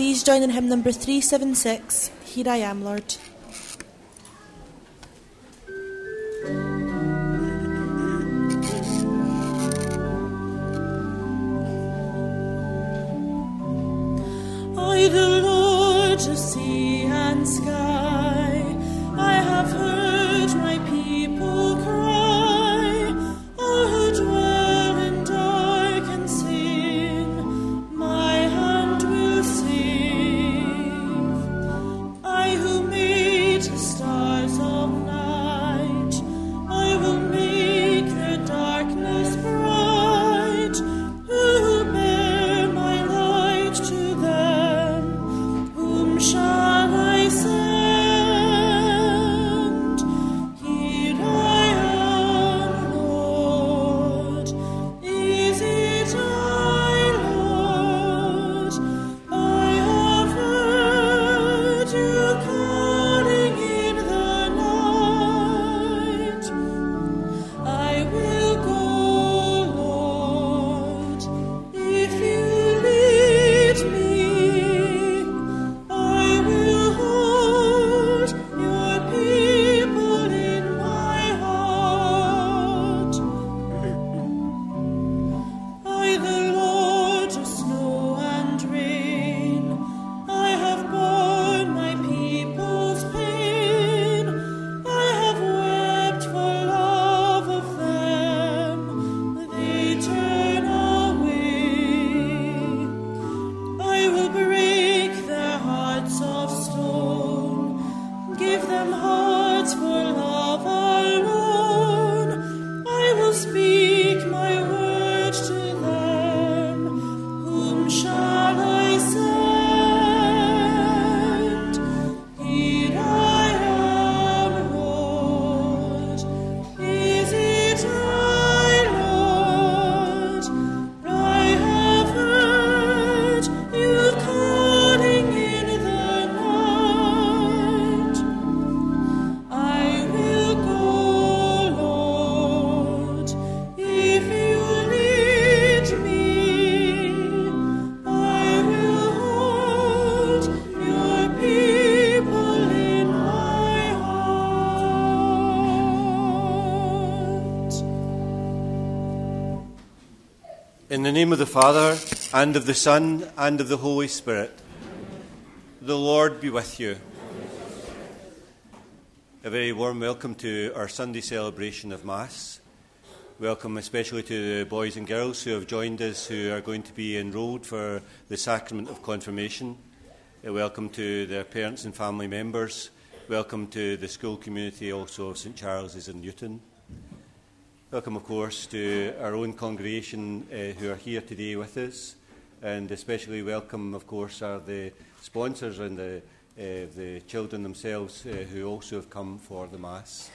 Please join in hymn number 376, Here I Am, Lord. Name of the Father, and of the Son, and of the Holy Spirit. The Lord be with you. A very warm welcome to our Sunday celebration of Mass. Welcome especially to the boys and girls who have joined us who are going to be enrolled for the sacrament of confirmation. A welcome to their parents and family members. Welcome to the school community also of St Charles's in Newton. Welcome, of course, to our own congregation uh, who are here today with us, and especially welcome, of course, are the sponsors and the, uh, the children themselves uh, who also have come for the Mass.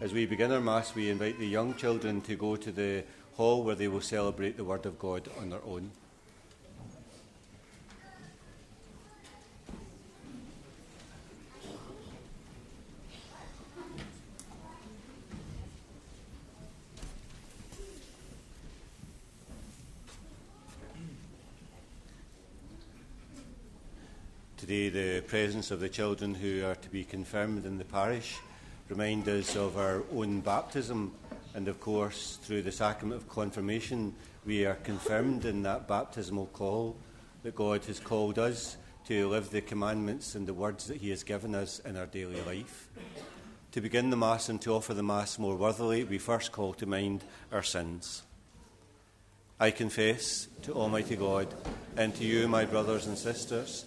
As we begin our Mass, we invite the young children to go to the hall where they will celebrate the Word of God on their own. Today, the presence of the children who are to be confirmed in the parish remind us of our own baptism, and of course, through the sacrament of confirmation, we are confirmed in that baptismal call that God has called us to live the commandments and the words that He has given us in our daily life. To begin the Mass and to offer the Mass more worthily, we first call to mind our sins. I confess to Almighty God and to you, my brothers and sisters,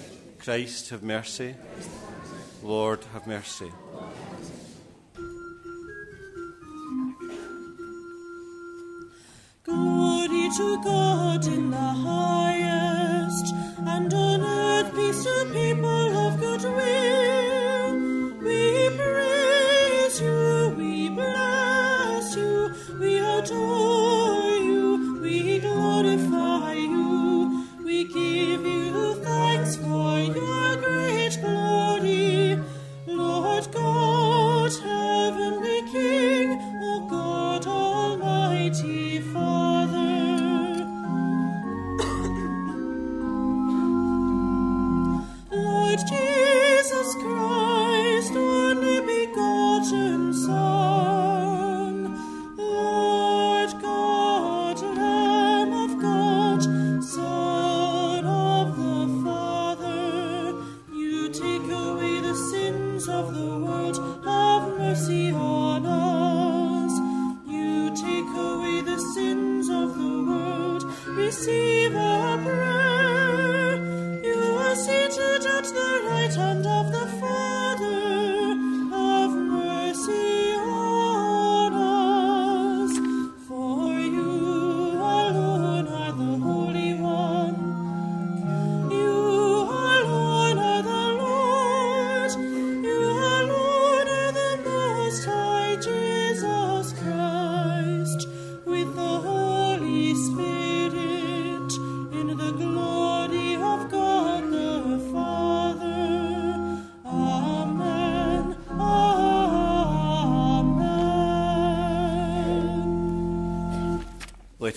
Christ, have mercy. Lord, have mercy. Glory to God in the highest, and on earth peace to people of good will. We praise you, we bless you, we adore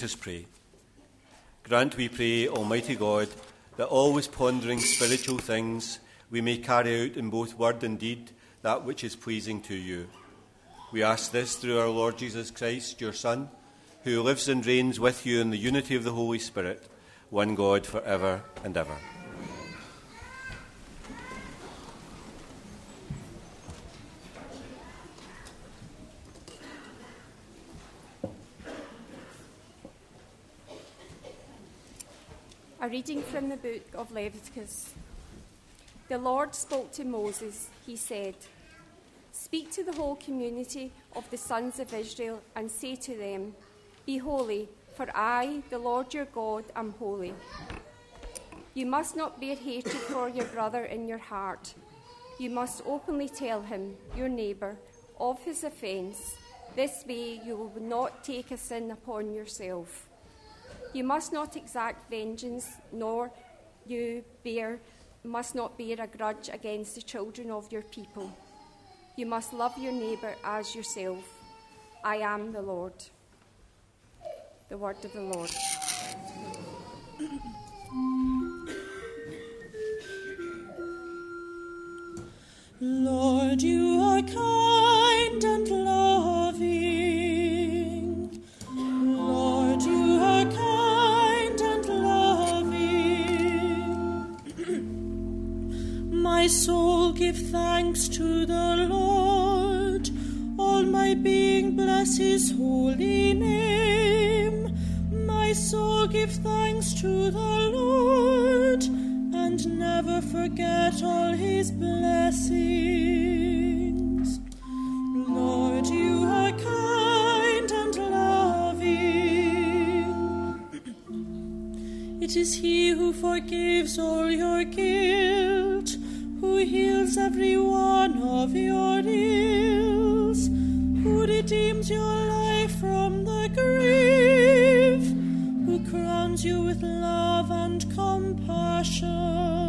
us pray. Grant, we pray, Almighty God, that always pondering spiritual things, we may carry out in both word and deed that which is pleasing to you. We ask this through our Lord Jesus Christ, your Son, who lives and reigns with you in the unity of the Holy Spirit, one God for ever and ever. Reading from the book of Leviticus. The Lord spoke to Moses. He said, Speak to the whole community of the sons of Israel and say to them, Be holy, for I, the Lord your God, am holy. You must not bear hatred for your brother in your heart. You must openly tell him, your neighbour, of his offence. This way you will not take a sin upon yourself. You must not exact vengeance, nor you bear must not bear a grudge against the children of your people. You must love your neighbour as yourself. I am the Lord. The word of the Lord. Lord, you are kind and loving. My soul give thanks to the Lord. All my being bless his holy name. My soul give thanks to the Lord and never forget all his blessings. Lord, you are kind and loving. It is he who forgives all your guilt, heals every one of your ills, who redeems your life from the grave, who crowns you with love and compassion.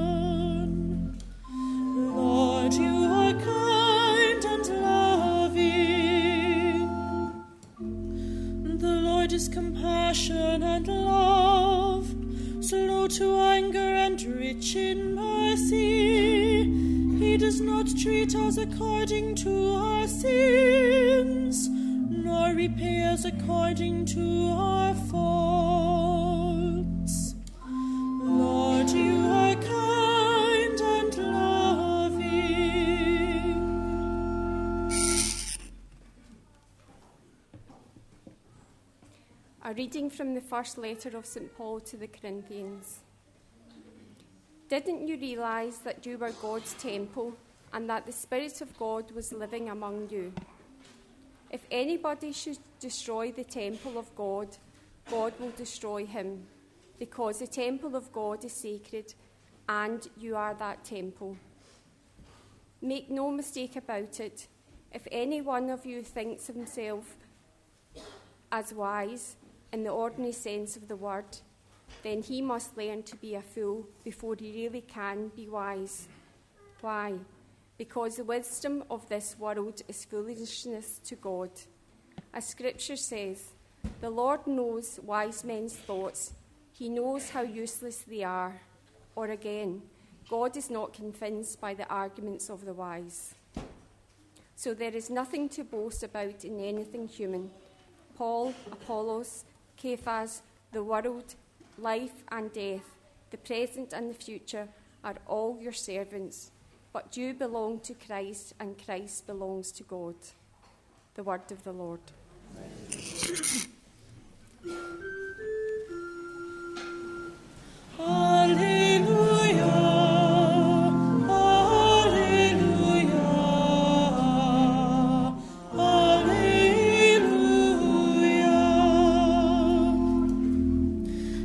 Us according to our sins, nor repay us according to our faults. Lord, you are kind and loving. A reading from the first letter of St. Paul to the Corinthians. Didn't you realize that you were God's temple and that the Spirit of God was living among you? If anybody should destroy the temple of God, God will destroy him, because the temple of God is sacred, and you are that temple. Make no mistake about it. If any one of you thinks himself as wise in the ordinary sense of the word, then he must learn to be a fool before he really can be wise. Why? Because the wisdom of this world is foolishness to God. As Scripture says, the Lord knows wise men's thoughts, he knows how useless they are. Or again, God is not convinced by the arguments of the wise. So there is nothing to boast about in anything human. Paul, Apollos, Cephas, the world, life and death, the present and the future are all your servants, but you belong to Christ and Christ belongs to God. The word of the Lord.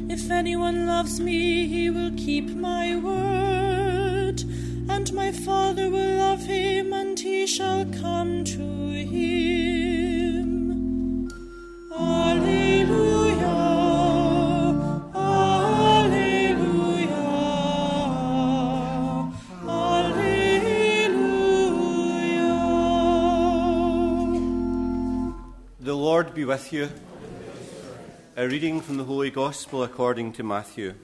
If anyone loves me, he will keep my word, my Father will love him, and he shall come to him. Alleluia. Alleluia. Alleluia. The Lord be with you. A reading from the Holy Gospel according to Matthew.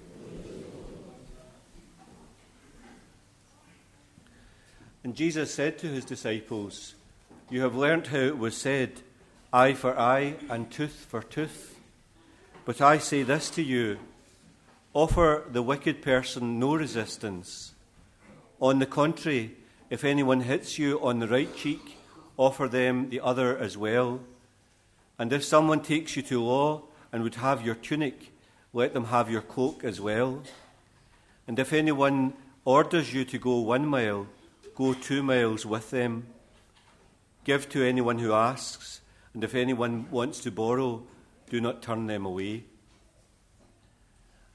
Jesus said to his disciples, You have learnt how it was said, Eye for eye and tooth for tooth. But I say this to you offer the wicked person no resistance. On the contrary, if anyone hits you on the right cheek, offer them the other as well. And if someone takes you to law and would have your tunic, let them have your cloak as well. And if anyone orders you to go one mile, go two miles with them. Give to anyone who asks, and if anyone wants to borrow, do not turn them away.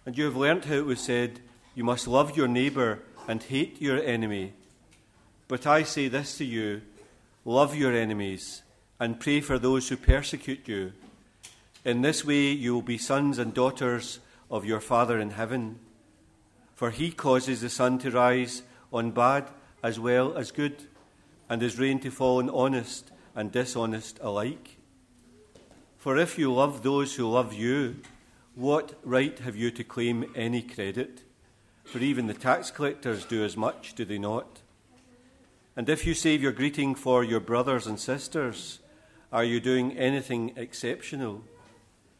And you have learnt how it was said, You must love your neighbour and hate your enemy. But I say this to you love your enemies and pray for those who persecute you. In this way you will be sons and daughters of your Father in heaven. For he causes the sun to rise on bad as well as good, and is rain to fall on honest and dishonest alike. For if you love those who love you, what right have you to claim any credit? For even the tax collectors do as much, do they not? And if you save your greeting for your brothers and sisters, are you doing anything exceptional?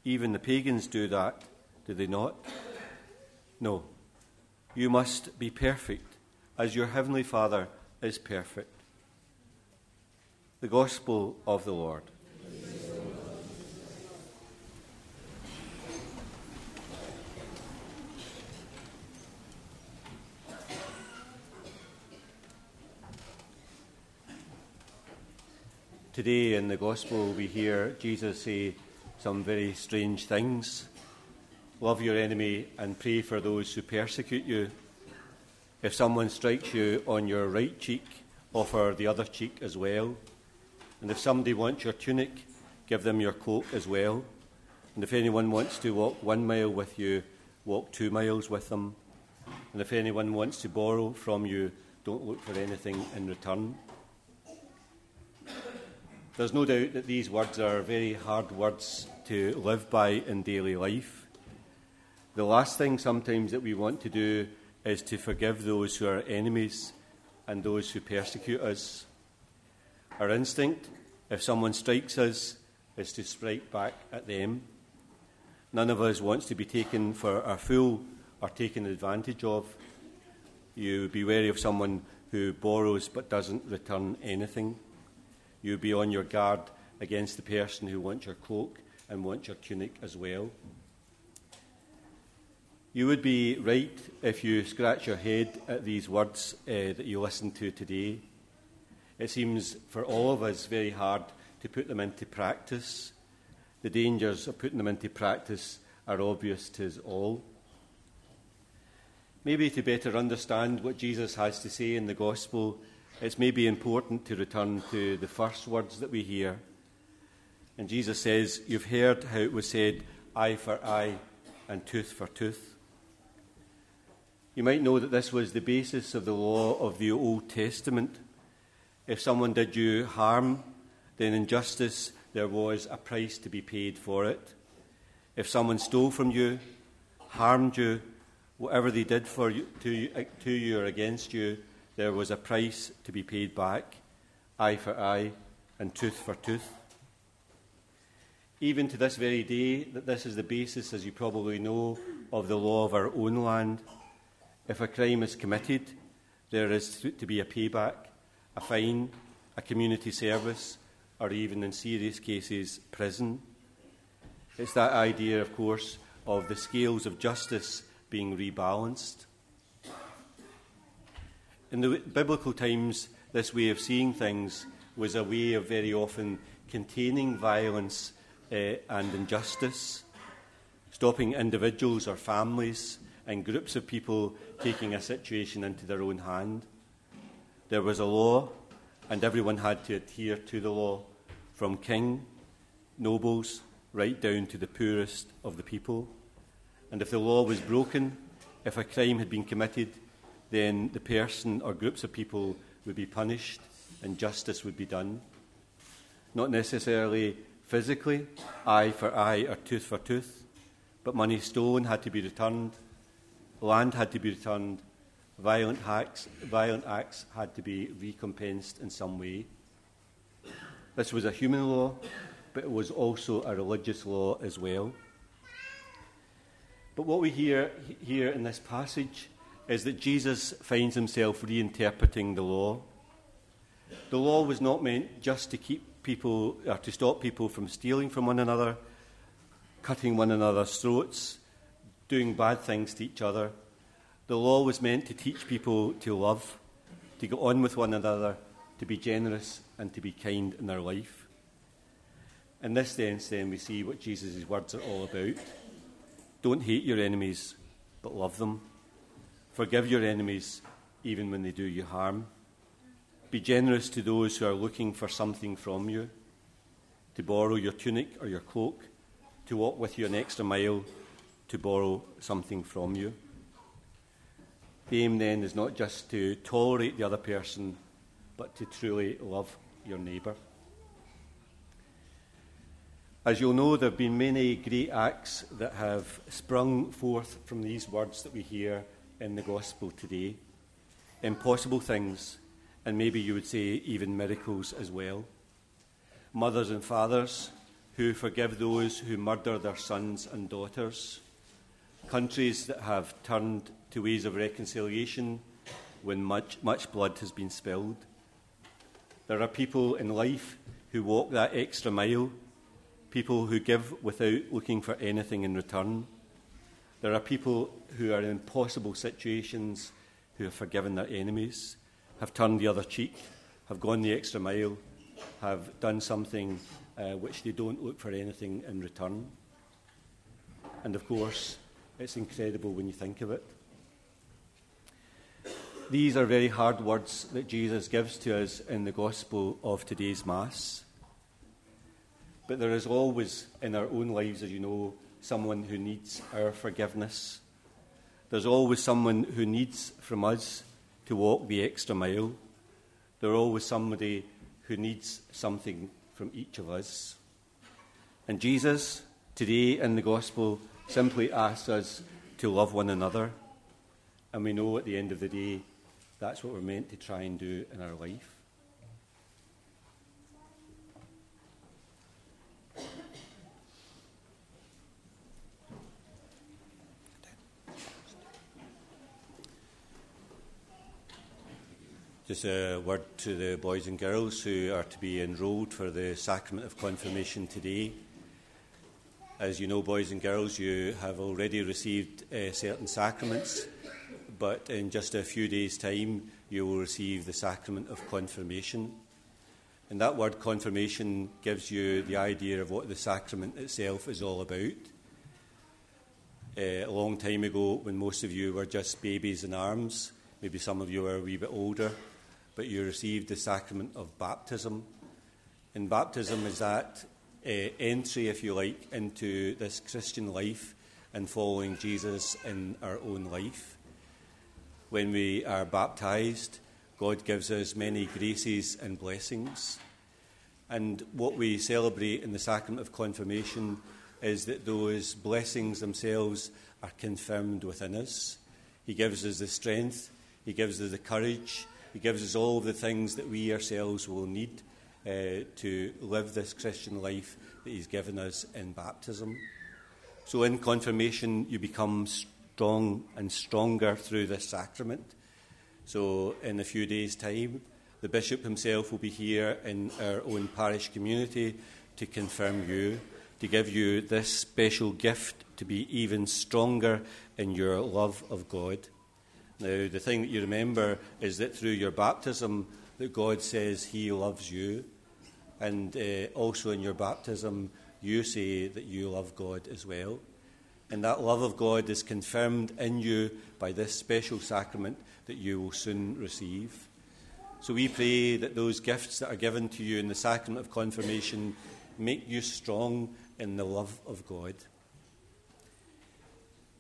Even the pagans do that, do they not? No. You must be perfect, as your heavenly Father is perfect. The Gospel of the Lord. Today in the Gospel, we hear Jesus say some very strange things. Love your enemy and pray for those who persecute you. If someone strikes you on your right cheek, offer the other cheek as well. And if somebody wants your tunic, give them your cloak as well. And if anyone wants to walk one mile with you, walk two miles with them. And if anyone wants to borrow from you, don't look for anything in return. There's no doubt that these words are very hard words to live by in daily life. The last thing sometimes that we want to do is to forgive those who are enemies and those who persecute us. Our instinct, if someone strikes us, is to strike back at them. None of us wants to be taken for a fool or taken advantage of. You be wary of someone who borrows but doesn't return anything. You be on your guard against the person who wants your cloak and wants your tunic as well. You would be right if you scratch your head at these words uh, that you listen to today. It seems for all of us very hard to put them into practice. The dangers of putting them into practice are obvious to us all. Maybe to better understand what Jesus has to say in the Gospel, it's maybe important to return to the first words that we hear. And Jesus says, You've heard how it was said, eye for eye and tooth for tooth. You might know that this was the basis of the law of the Old Testament. If someone did you harm, then in justice there was a price to be paid for it. If someone stole from you, harmed you, whatever they did for you, to, you, uh, to you or against you, there was a price to be paid back eye for eye and tooth for tooth. Even to this very day, that this is the basis, as you probably know, of the law of our own land. If a crime is committed, there is to be a payback, a fine, a community service, or even in serious cases, prison. It's that idea, of course, of the scales of justice being rebalanced. In the biblical times, this way of seeing things was a way of very often containing violence uh, and injustice, stopping individuals or families and groups of people taking a situation into their own hand. There was a law, and everyone had to adhere to the law, from king, nobles, right down to the poorest of the people. And if the law was broken, if a crime had been committed, then the person or groups of people would be punished and justice would be done. Not necessarily physically, eye for eye or tooth for tooth, but money stolen had to be returned, land had to be returned, violent acts, violent acts had to be recompensed in some way. This was a human law, but it was also a religious law as well. But what we hear here in this passage is that Jesus finds himself reinterpreting the law. The law was not meant just to keep people, or to stop people from stealing from one another, cutting one another's throats, doing bad things to each other. The law was meant to teach people to love, to get on with one another, to be generous, and to be kind in their life. In this sense, then, we see what Jesus' words are all about. Don't hate your enemies, but love them. Forgive your enemies, even when they do you harm. Be generous to those who are looking for something from you, to borrow your tunic or your cloak, to walk with you an extra mile, to borrow something from you. The aim then is not just to tolerate the other person, but to truly love your neighbour. As you'll know, there have been many great acts that have sprung forth from these words that we hear in the Gospel today. Impossible things, and maybe you would say even miracles as well. Mothers and fathers who forgive those who murder their sons and daughters. Countries that have turned to ways of reconciliation when much, much blood has been spilled. There are people in life who walk that extra mile people who give without looking for anything in return. There are people who are in impossible situations who have forgiven their enemies, have turned the other cheek, have gone the extra mile, have done something uh, which they don't look for anything in return. And of course, it's incredible when you think of it. These are very hard words that Jesus gives to us in the Gospel of today's Mass. But there is always in our own lives, as you know, someone who needs our forgiveness. There's always someone who needs from us to walk the extra mile. There's always somebody who needs something from each of us. And Jesus, today in the Gospel, simply asks us to love one another. And we know at the end of the day, that's what we're meant to try and do in our life. Just a word to the boys and girls who are to be enrolled for the sacrament of confirmation today. As you know, boys and girls, you have already received uh, certain sacraments, but in just a few days' time, you will receive the sacrament of confirmation. And that word confirmation gives you the idea of what the sacrament itself is all about. uh, a long time ago when most of you were just babies in arms. Maybe some of you are a wee bit older, but you received the sacrament of baptism. And baptism is that uh, entry, if you like, into this Christian life and following Jesus in our own life. When we are baptized, God gives us many graces and blessings. And what we celebrate in the sacrament of confirmation is that those blessings themselves are confirmed within us. He gives us the strength, He gives us the courage, He gives us all the things that we ourselves will need uh, to live this Christian life that He's given us in baptism. So, in confirmation, you become strong and stronger through this sacrament. So, in a few days' time, the Bishop himself will be here in our own parish community to confirm you, to give you this special gift to be even stronger in your love of God. Now, the thing that you remember is that through your baptism, that God says He loves you, and uh, also in your baptism, you say that you love God as well. And that love of God is confirmed in you by this special sacrament that you will soon receive. So we pray that those gifts that are given to you in the sacrament of confirmation make you strong in the love of God.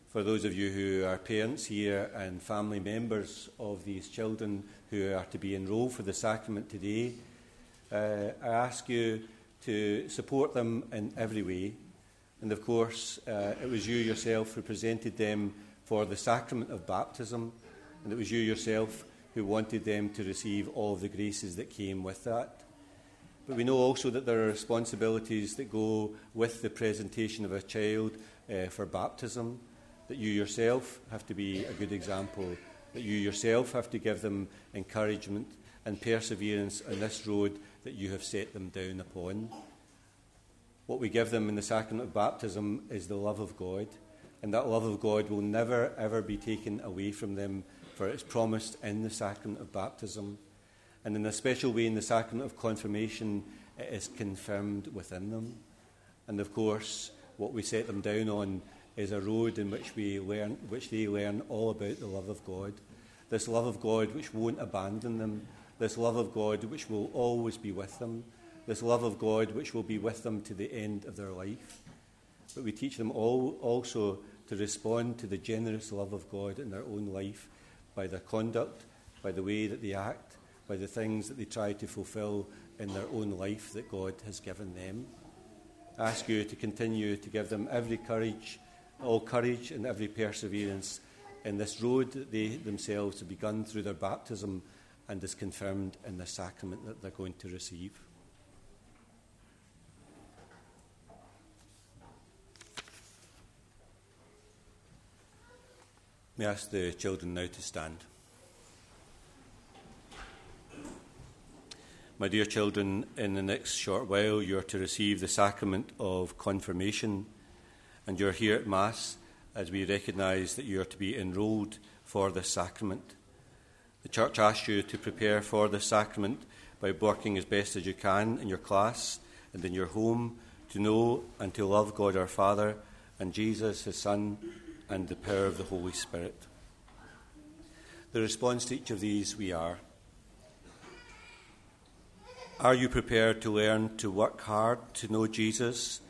For those of you who are parents here and family members of these children who are to be enrolled for the sacrament today, uh, I ask you to support them in every way. And of course, uh, it was you yourself who presented them for the sacrament of baptism, and it was you yourself who wanted them to receive all the graces that came with that. But we know also that there are responsibilities that go with the presentation of a child uh, for baptism, that you yourself have to be a good example, that you yourself have to give them encouragement and perseverance on this road that you have set them down upon. What we give them in the sacrament of baptism is the love of God, and that love of God will never, ever be taken away from them for it's promised in the sacrament of baptism. And in a special way, in the sacrament of confirmation, it is confirmed within them. And of course, what we set them down on is a road in which, we learn, which they learn all about the love of God. This love of God which won't abandon them, this love of God which will always be with them, this love of God which will be with them to the end of their life. But we teach them all also to respond to the generous love of God in their own life by their conduct, by the way that they act, by the things that they try to fulfill in their own life that God has given them. I ask you to continue to give them every courage, all courage and every perseverance in this road that they themselves have begun through their baptism and is confirmed in the sacrament that they're going to receive. May I ask the children now to stand. My dear children, in the next short while, you're to receive the sacrament of confirmation, and you're here at Mass as we recognise that you are to be enrolled for this sacrament. The Church asks you to prepare for the sacrament by working as best as you can in your class and in your home to know and to love God our Father and Jesus, his Son, and the power of the Holy Spirit. The response to each of these we are. Are you prepared to learn to work hard to know Jesus,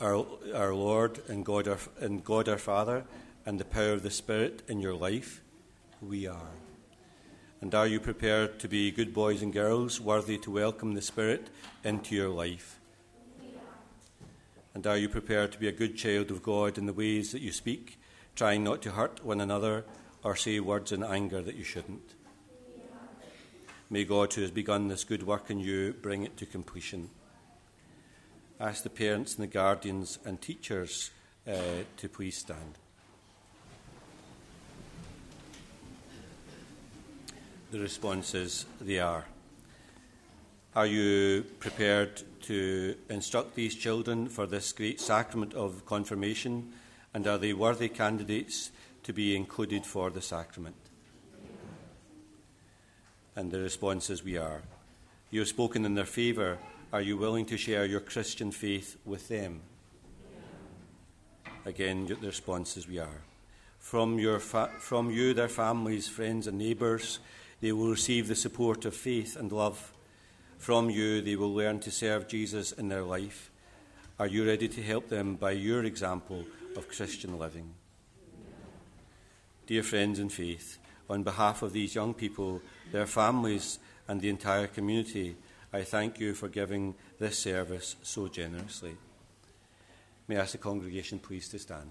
our, our Lord and God our, and God our Father, and the power of the Spirit in your life? We are. And are you prepared to be good boys and girls, worthy to welcome the Spirit into your life? And are you prepared to be a good child of God in the ways that you speak, trying not to hurt one another or say words in anger that you shouldn't? May God, who has begun this good work in you, bring it to completion. Ask the parents and the guardians and teachers uh, to please stand. The responses they are. Are you prepared to instruct these children for this great sacrament of confirmation? And are they worthy candidates to be included for the sacrament? And the response is we are. You have spoken in their favour. Are you willing to share your Christian faith with them? Again, the response is we are. From, your fa- from you, their families, friends, and neighbours, they will receive the support of faith and love. From you, they will learn to serve Jesus in their life. Are you ready to help them by your example of Christian living? Dear friends in faith, on behalf of these young people, their families, and the entire community, I thank you for giving this service so generously. May I ask the congregation please to stand.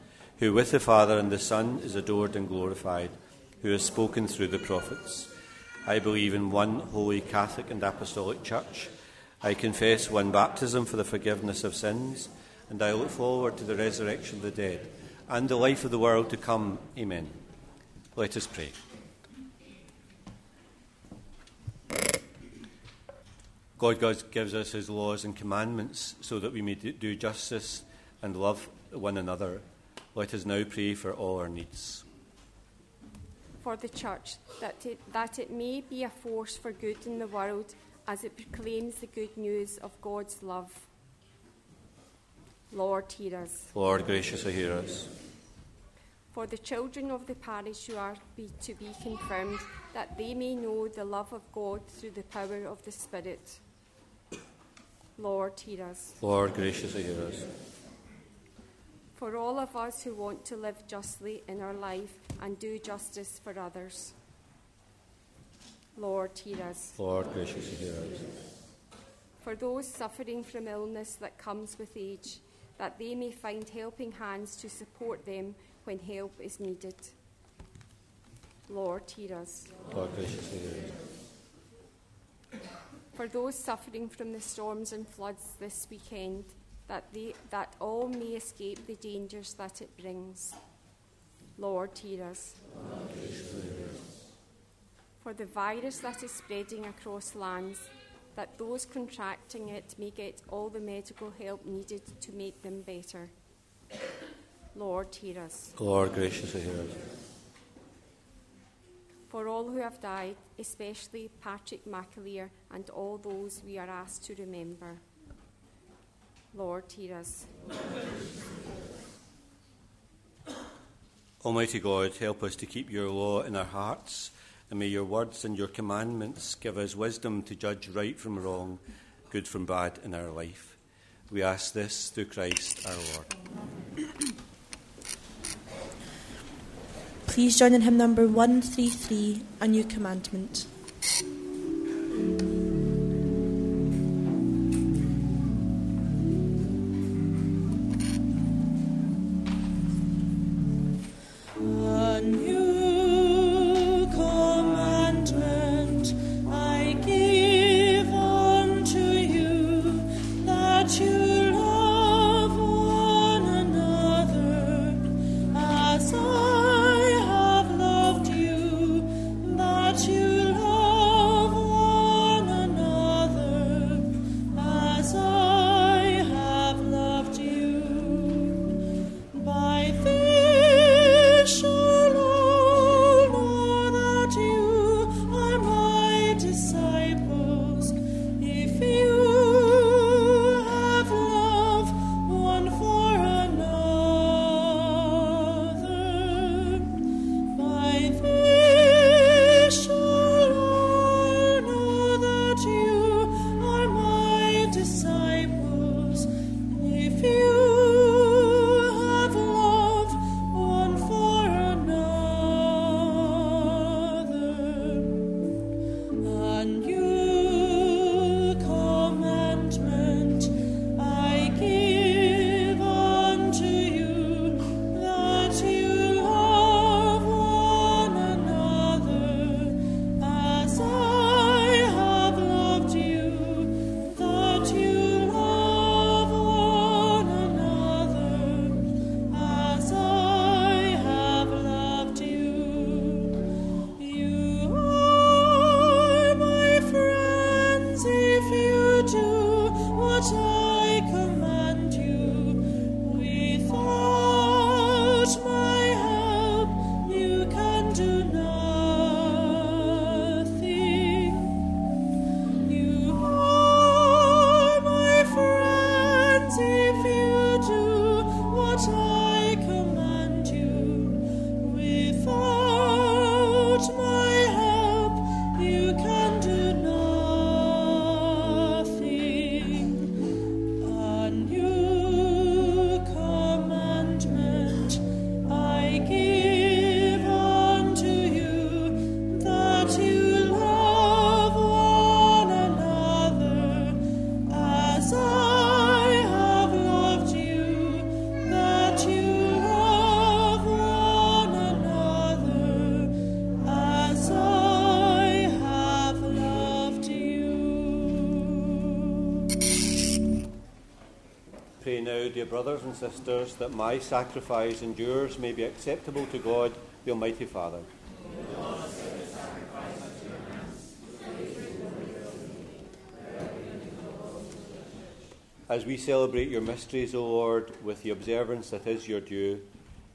who with the Father and the Son is adored and glorified, who has spoken through the prophets. I believe in one holy Catholic and Apostolic Church. I confess one baptism for the forgiveness of sins, and I look forward to the resurrection of the dead and the life of the world to come. Amen. Let us pray. God, God gives us his laws and commandments so that we may do justice and love one another let us now pray for all our needs. For the Church, that it, that it may be a force for good in the world as it proclaims the good news of God's love. Lord, hear us. Lord, graciously hear us. For the children of the parish who are be, to be confirmed, that they may know the love of God through the power of the Spirit. Lord, hear us. Lord, graciously hear us for all of us who want to live justly in our life and do justice for others. Lord, hear us. Lord, graciously hear us. For those suffering from illness that comes with age, that they may find helping hands to support them when help is needed. Lord, hear us. Lord, graciously hear us. For those suffering from the storms and floods this weekend, that, they, that all may escape the dangers that it brings. Lord, hear us. For the virus that is spreading across lands, that those contracting it may get all the medical help needed to make them better. Lord, hear us. Lord, graciously hear us. For all who have died, especially Patrick McAleer and all those we are asked to remember. Lord, hear us. Almighty God, help us to keep your law in our hearts, and may your words and your commandments give us wisdom to judge right from wrong, good from bad in our life. We ask this through Christ our Lord. Please join in hymn number 133, A New Commandment. Brothers and sisters, that my sacrifice and yours may be acceptable to God, the Almighty Father. As we celebrate your mysteries, O Lord, with the observance that is your due,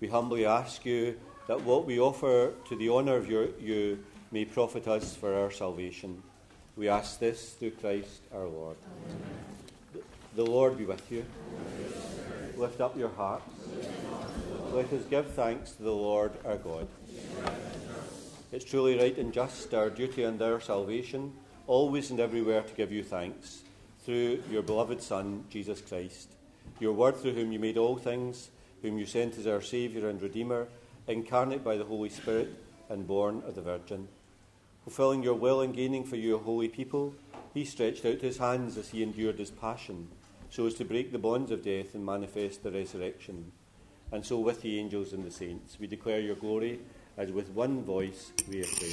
we humbly ask you that what we offer to the honour of your, you may profit us for our salvation. We ask this through Christ our Lord. Amen. The Lord be with you. Lift up your hearts. Let us give thanks to the Lord our God. It's truly right and just, our duty and our salvation, always and everywhere to give you thanks, through your beloved Son, Jesus Christ, your Word through whom you made all things, whom you sent as our Saviour and Redeemer, incarnate by the Holy Spirit and born of the Virgin. Fulfilling your will and gaining for you a holy people, he stretched out his hands as he endured his passion so as to break the bonds of death and manifest the resurrection. And so, with the angels and the saints, we declare your glory as with one voice we acclaim.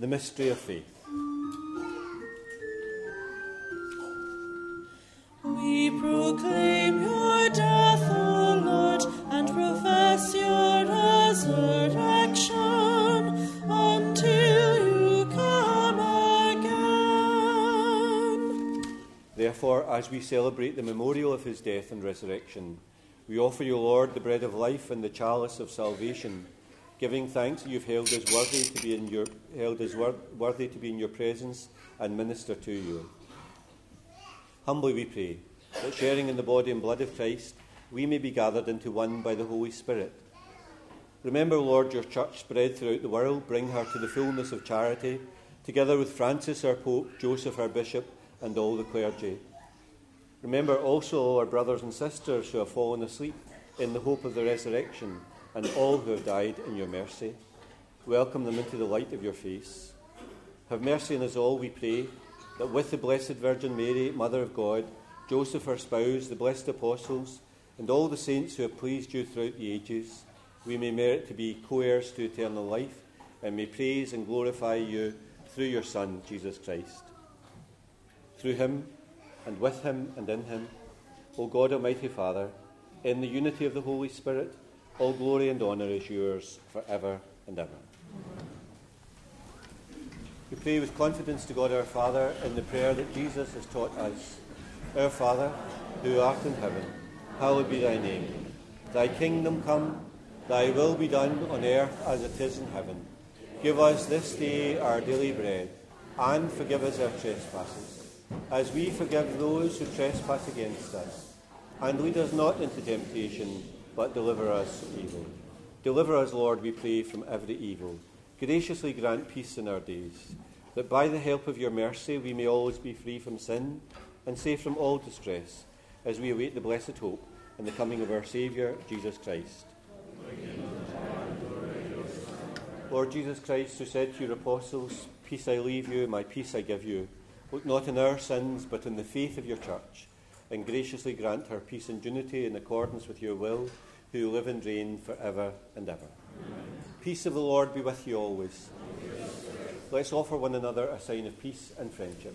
The mystery of faith. We proclaim your death, O Lord, and profess your resurrection until you come again. Therefore, as we celebrate the memorial of his death and resurrection, we offer you, Lord, the bread of life and the chalice of salvation giving thanks you've held us worthy to be in your held us wor- worthy to be in your presence and minister to you. Humbly we pray that sharing in the body and blood of Christ, we may be gathered into one by the Holy Spirit. Remember, Lord, your church spread throughout the world. Bring her to the fullness of charity, together with Francis, our Pope, Joseph, our Bishop, and all the clergy. Remember also our brothers and sisters who have fallen asleep in the hope of the resurrection and all who have died in your mercy. Welcome them into the light of your face. Have mercy on us all, we pray, that with the Blessed Virgin Mary, Mother of God, Joseph, her spouse, the blessed apostles, and all the saints who have pleased you throughout the ages, we may merit to be co heirs to eternal life and may praise and glorify you through your Son, Jesus Christ. Through him, and with him, and in him, O God Almighty Father, in the unity of the Holy Spirit, all glory and honour is yours for ever and ever. We pray with confidence to God our Father in the prayer that Jesus has taught us. Our Father, who art in heaven, hallowed be thy name. Thy kingdom come, thy will be done on earth as it is in heaven. Give us this day our daily bread, and forgive us our trespasses, as we forgive those who trespass against us. And lead us not into temptation, but deliver us evil. Deliver us, Lord, we pray, from every evil. Graciously grant peace in our days, that by the help of your mercy we may always be free from sin and safe from all distress, as we await the blessed hope and the coming of our Saviour, Jesus Christ. Lord Jesus Christ, who said to your apostles, Peace I leave you, my peace I give you, look not on our sins, but on the faith of your church, and graciously grant her peace and unity in accordance with your will, who live and reign for ever and ever. Amen. Peace of the Lord be with you always. Let's offer one another a sign of peace and friendship.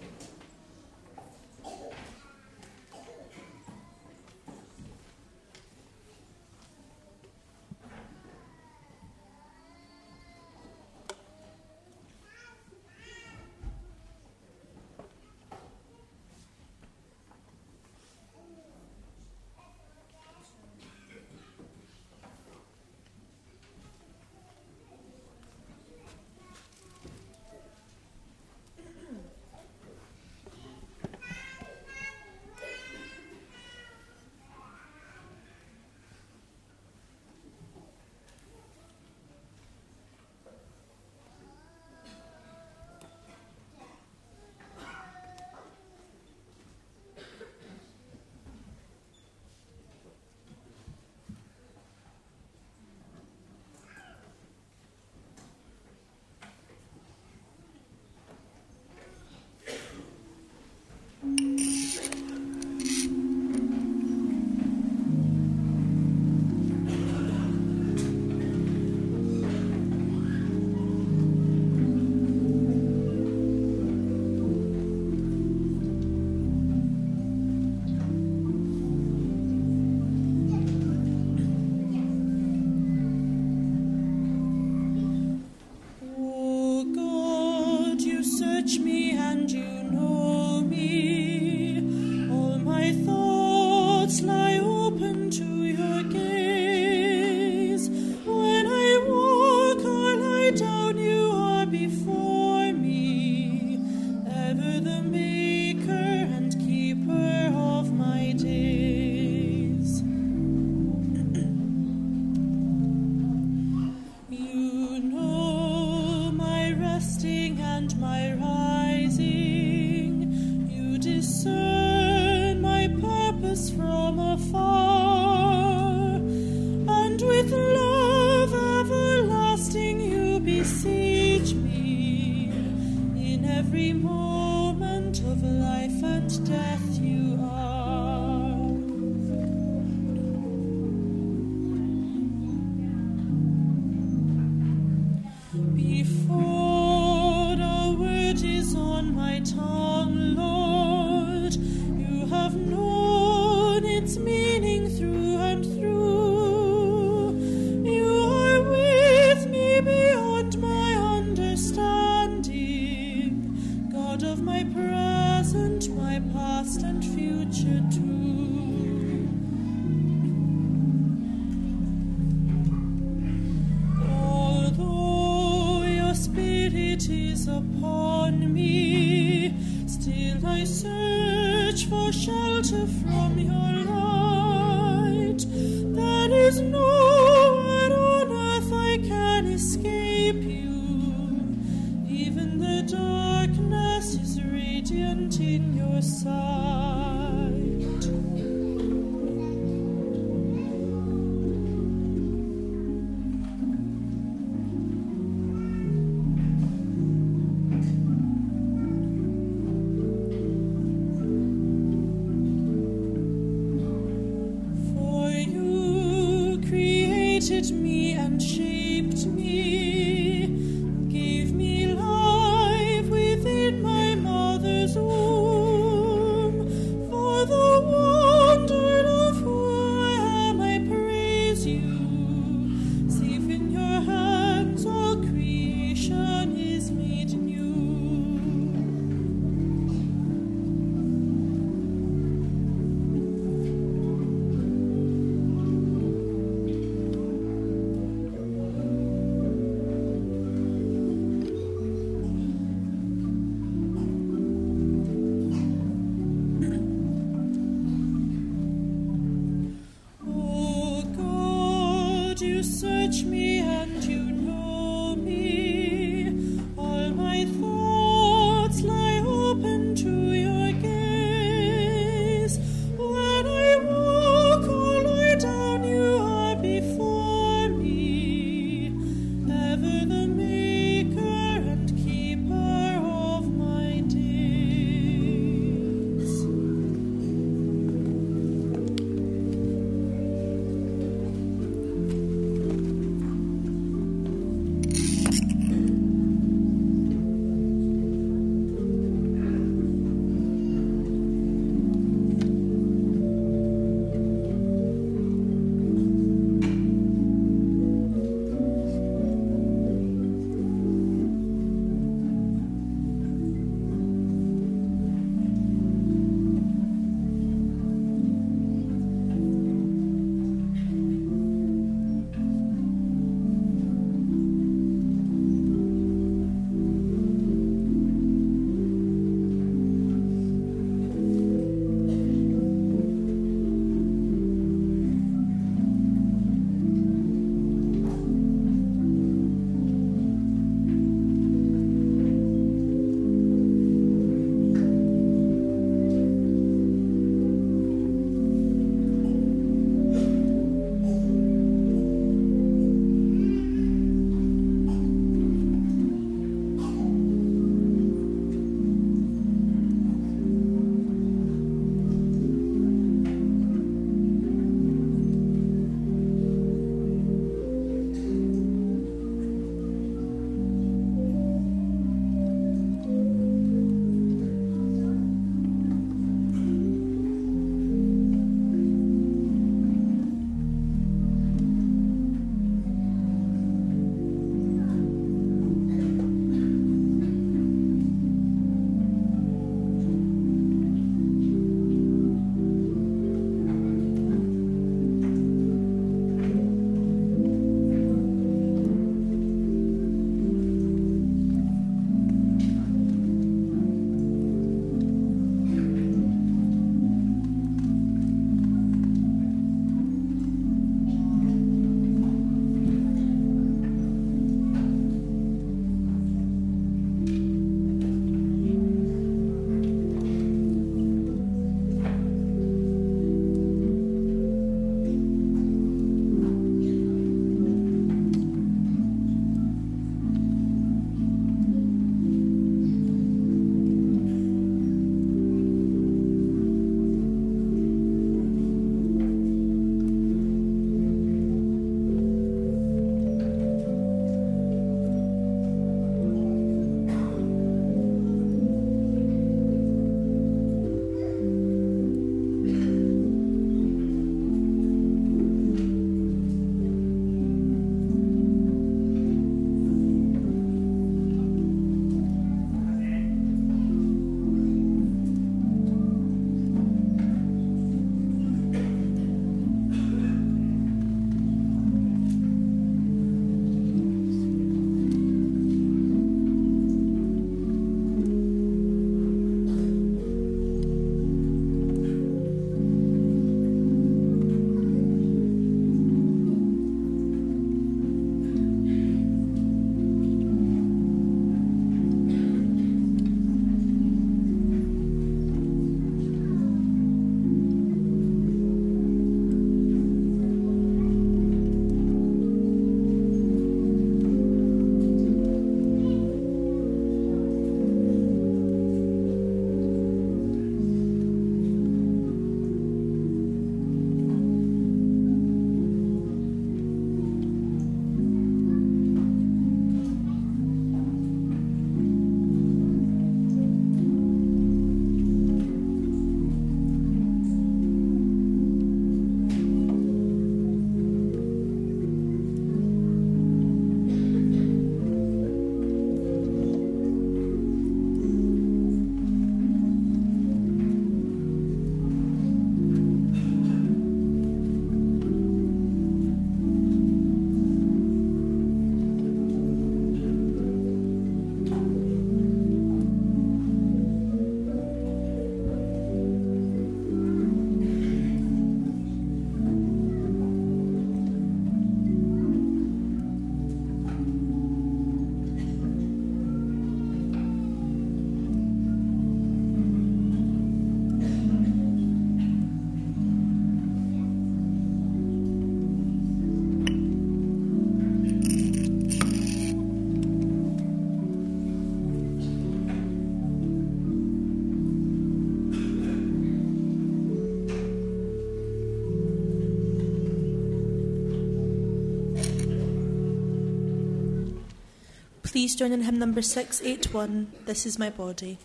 Please join in hymn number 681, This is My Body.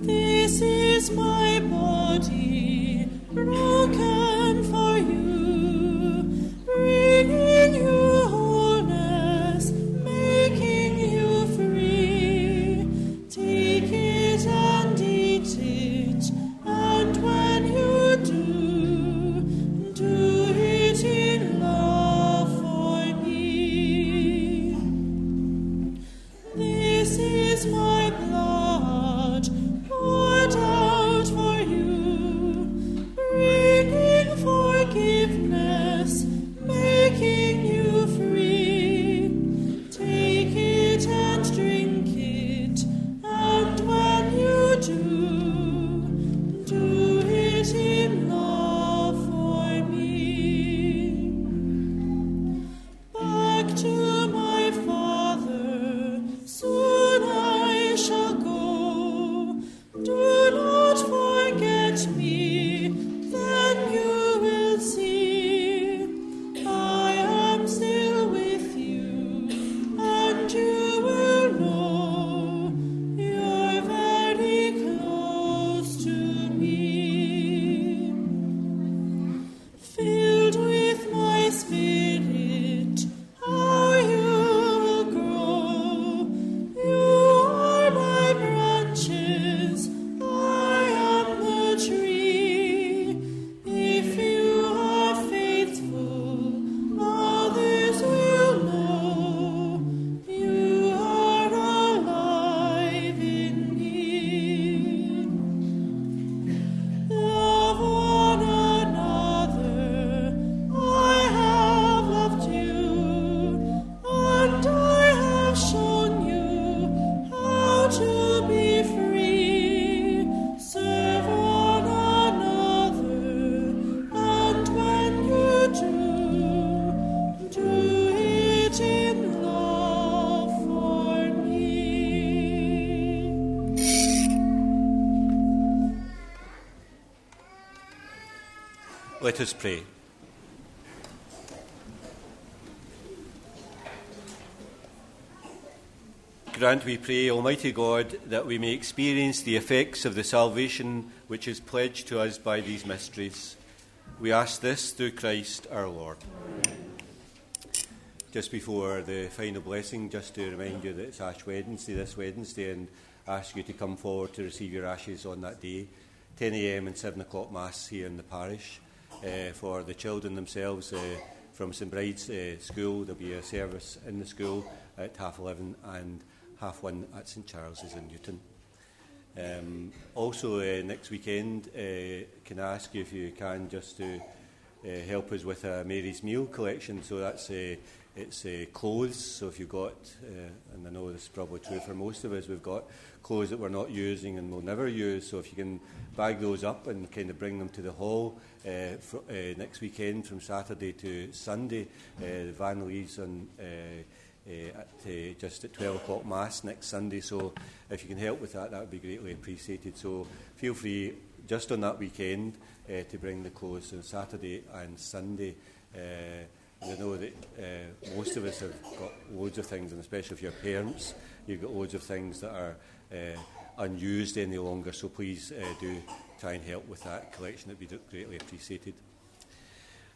This is my body Let us pray. Grant, we pray, Almighty God, that we may experience the effects of the salvation which is pledged to us by these mysteries. We ask this through Christ our Lord. Just before the final blessing, just to remind you that it's Ash Wednesday this Wednesday and ask you to come forward to receive your ashes on that day, 10 a.m. and 7 o'clock Mass here in the parish. Uh, for the children themselves uh, from St Bride's uh, School, there'll be a service in the school at half 11 and half 1 at St Charles's in Newton. Um, also, uh, next weekend, can I ask you if you can just to help us with a Mary's Meal collection? So that's uh, it's uh, clothes. So if you've got, uh, and I know this is probably true for most of us, we've got clothes that we're not using and we'll never use. So if you can bag those up and kind of bring them to the hall uh, fr- uh, next weekend from Saturday to Sunday, uh, the van leaves on. Uh, uh, at, just at 12 o'clock Mass next Sunday. So if you can help with that, that would be greatly appreciated. So feel free just on that weekend to bring the clothes on Saturday and Sunday. I know that uh, most of us have got loads of things, and especially if you're parents, you've got loads of things that are uh, unused any longer. So please uh, do try and help with that collection. It would be greatly appreciated.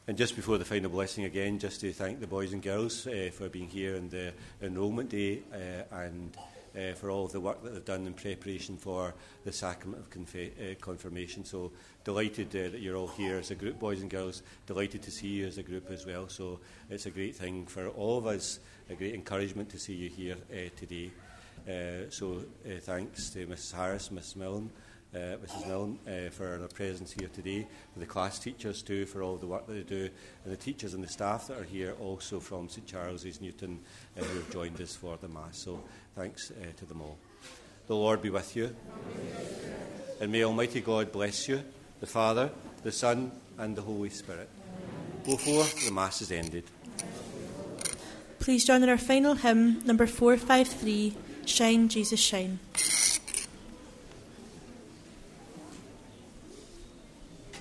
And just before the final blessing again, just to thank the boys and girls uh, for being here on the enrolment day uh, and uh, for all of the work that they've done in preparation for the sacrament of uh, confirmation. So delighted uh, that you're all here as a group, boys and girls. Delighted to see you as a group as well. So it's a great thing for all of us, a great encouragement to see you here uh, today. So thanks to Mrs Harris, Mrs Milne, uh, Mrs Milne uh, for their presence here today, the class teachers too for all the work that they do, and the teachers and the staff that are here also from St Charles's, Newton, uh, who have joined us for the Mass. So thanks uh, to them all. The Lord be with you. And may Almighty God bless you, the Father, the Son, and the Holy Spirit. Forth, the Mass is ended. Please join in our final hymn, number 453, Shine, Jesus, shine.